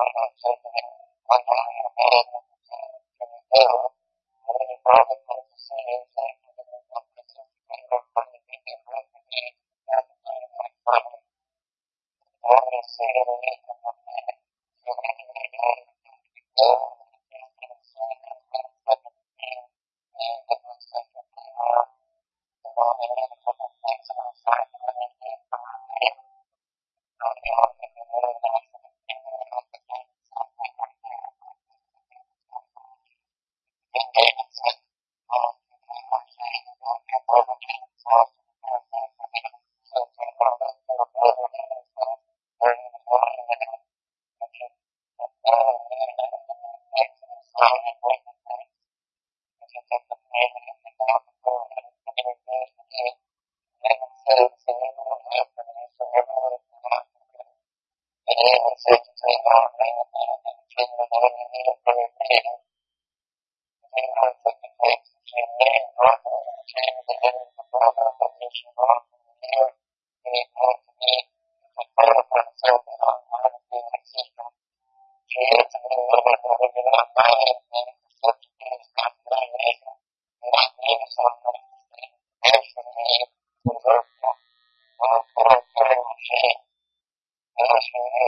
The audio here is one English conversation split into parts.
最初はね、これ。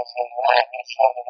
of the world, it's one of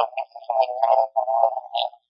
私は。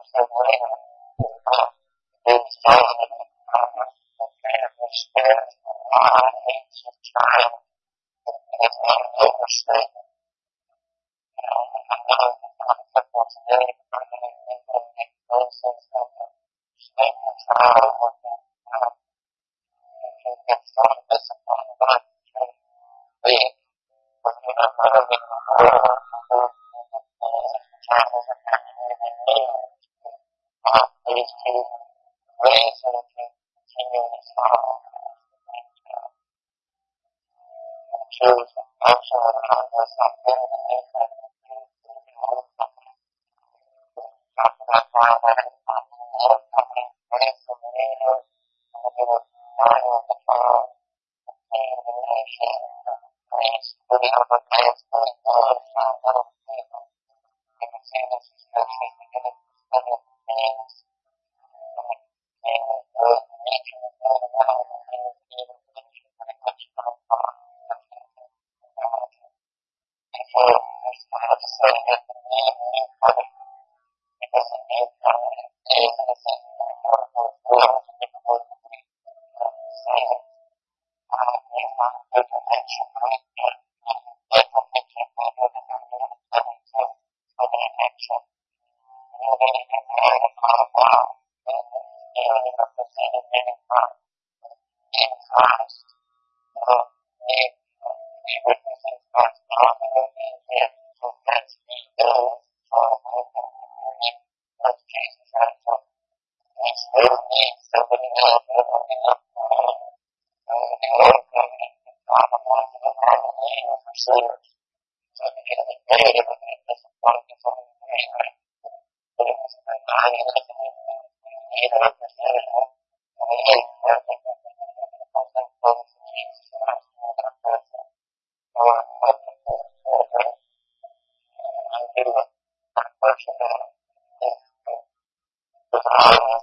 Thank you. Thank you. Actions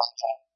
2010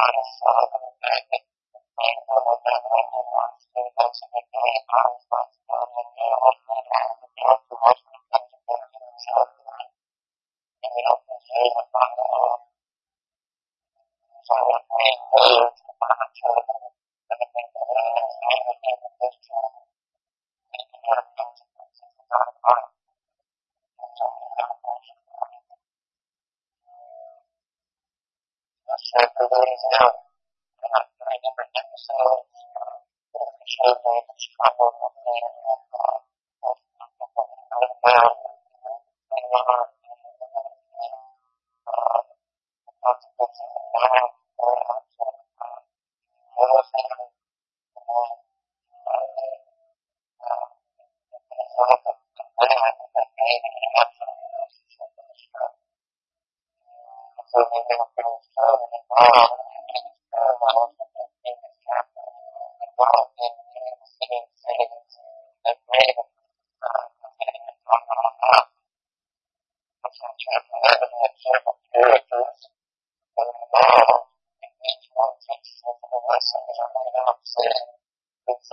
Thank you.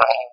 time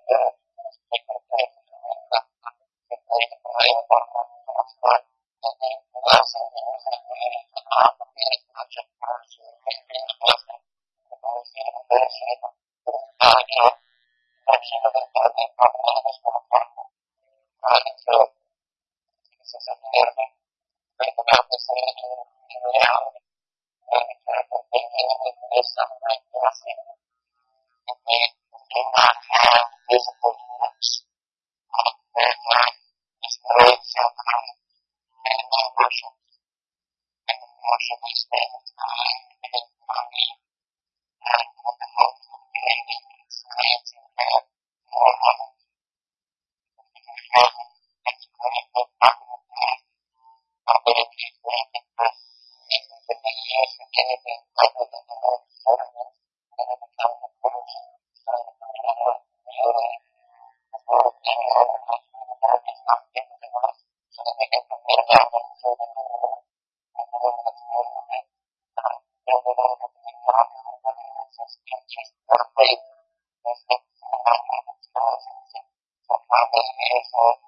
careful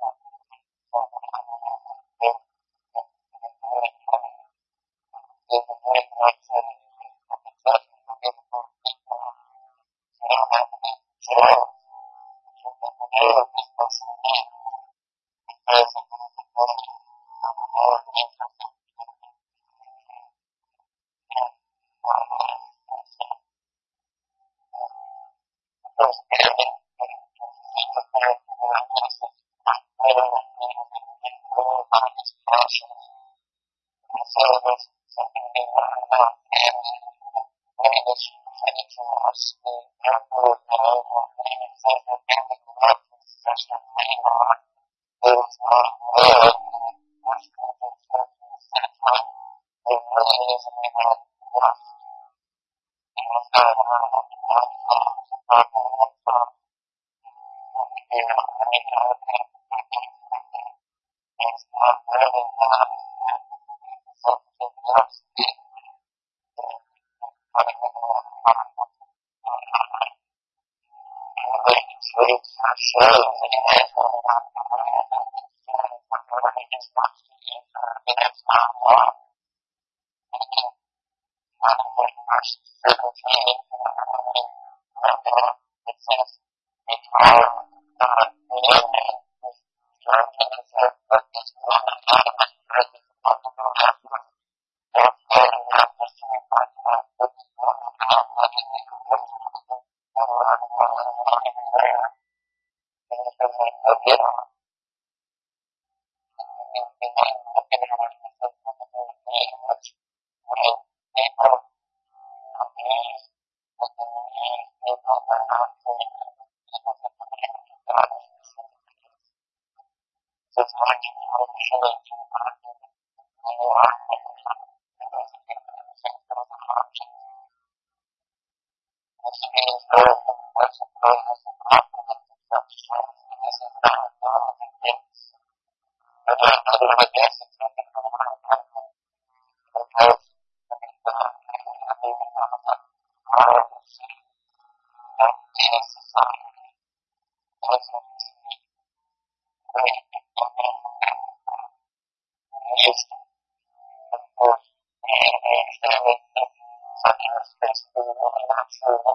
really just wants to eat food that it's not warm. And it can kind of look more circle-free, you know, and it says, it's all uh,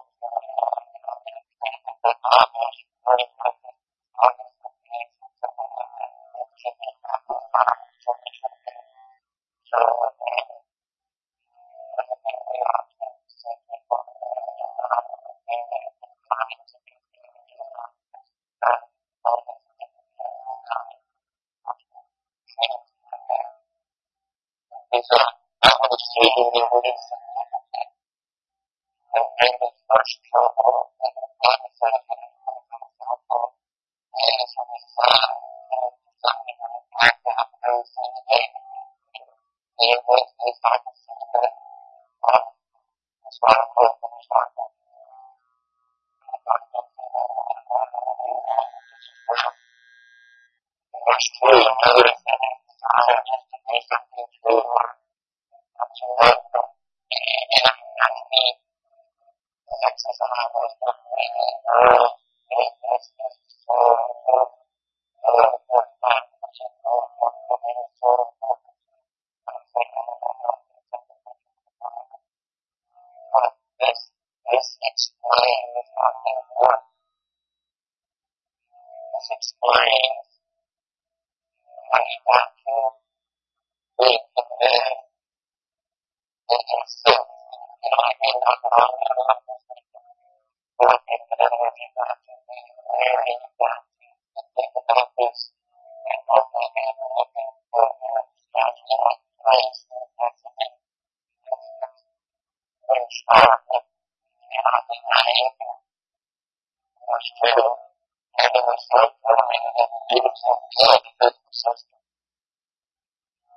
platform with the man that can and I can knock it I can think of or I can think of you. got to be where you got to think about this and also man and I can go there and start place and that's a thing and I think I am was true and it was so funny and it was so good because it was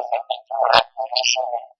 veces que estuve recluido sobre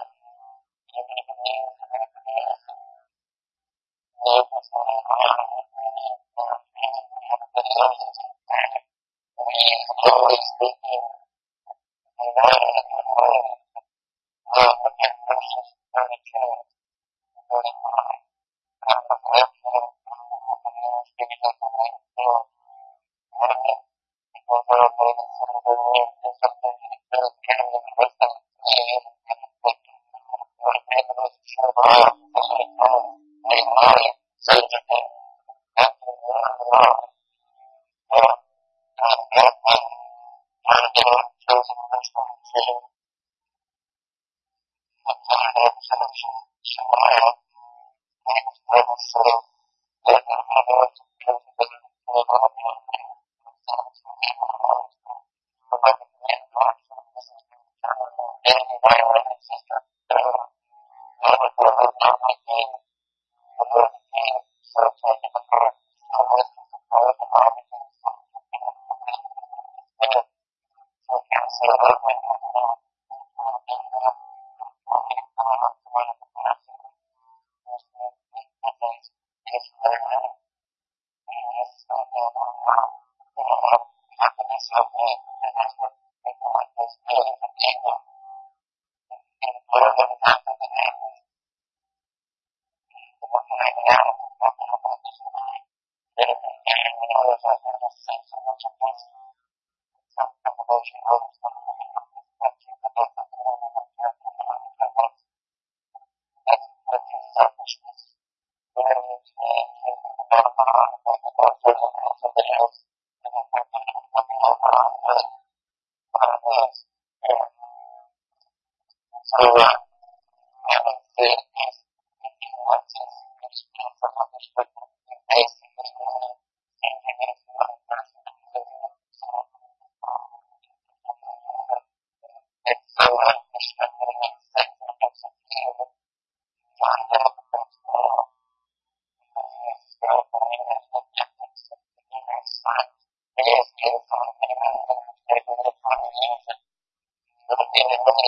and my sister. มันเป็นมันก็มี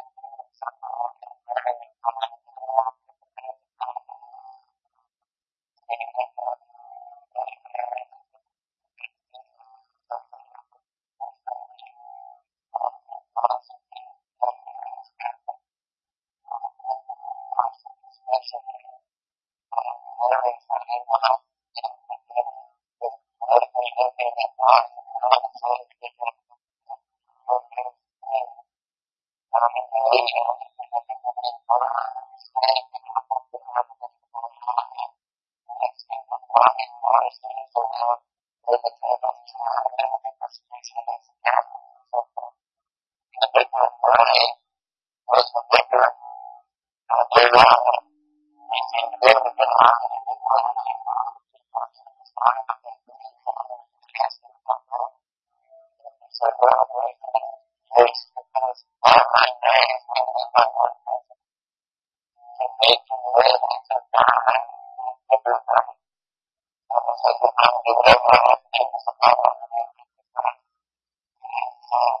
Thank you.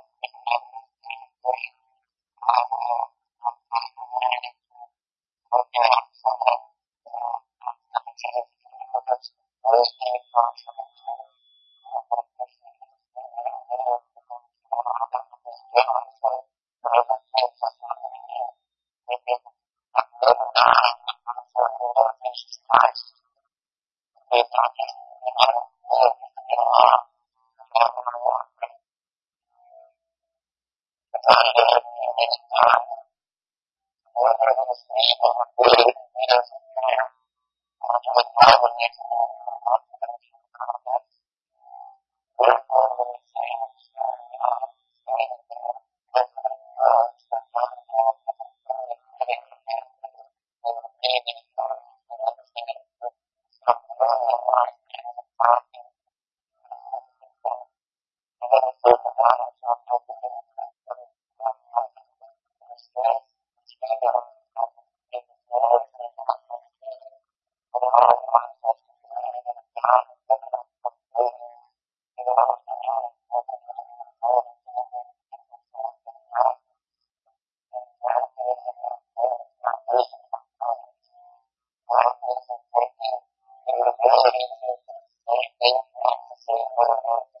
啊啊！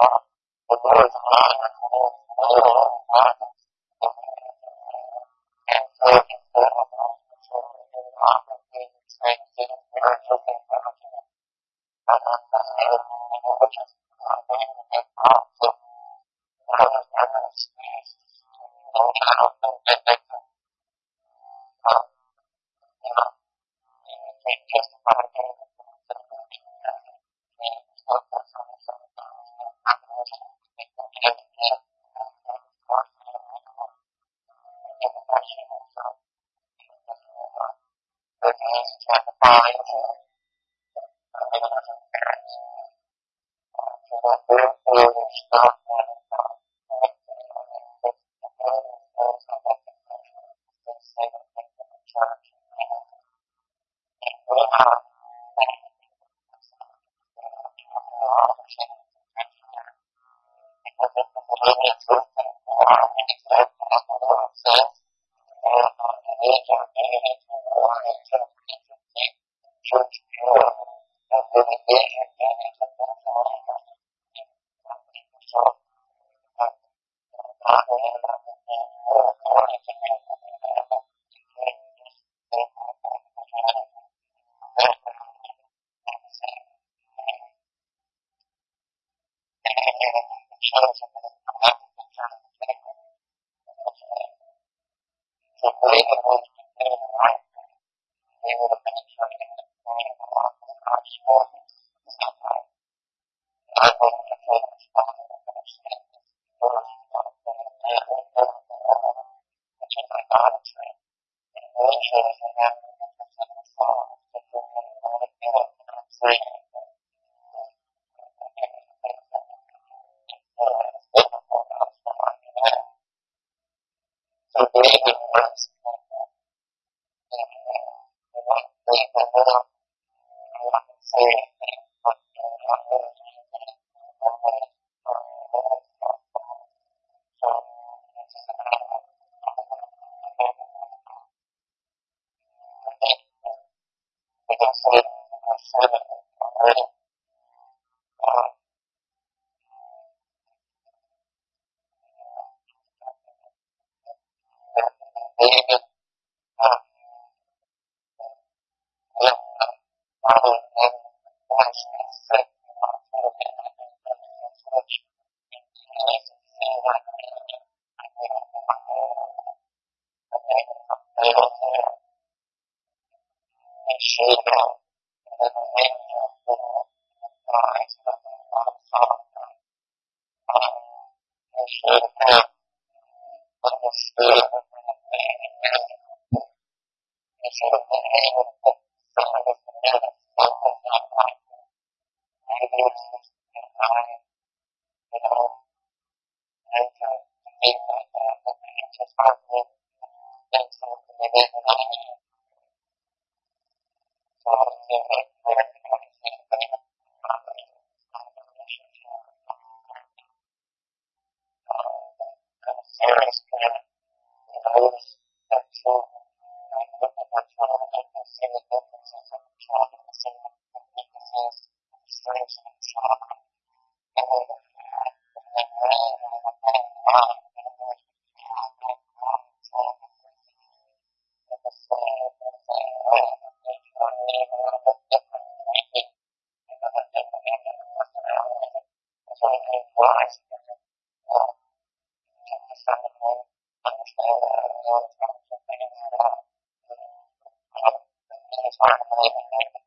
uh, ආ situation Thank you.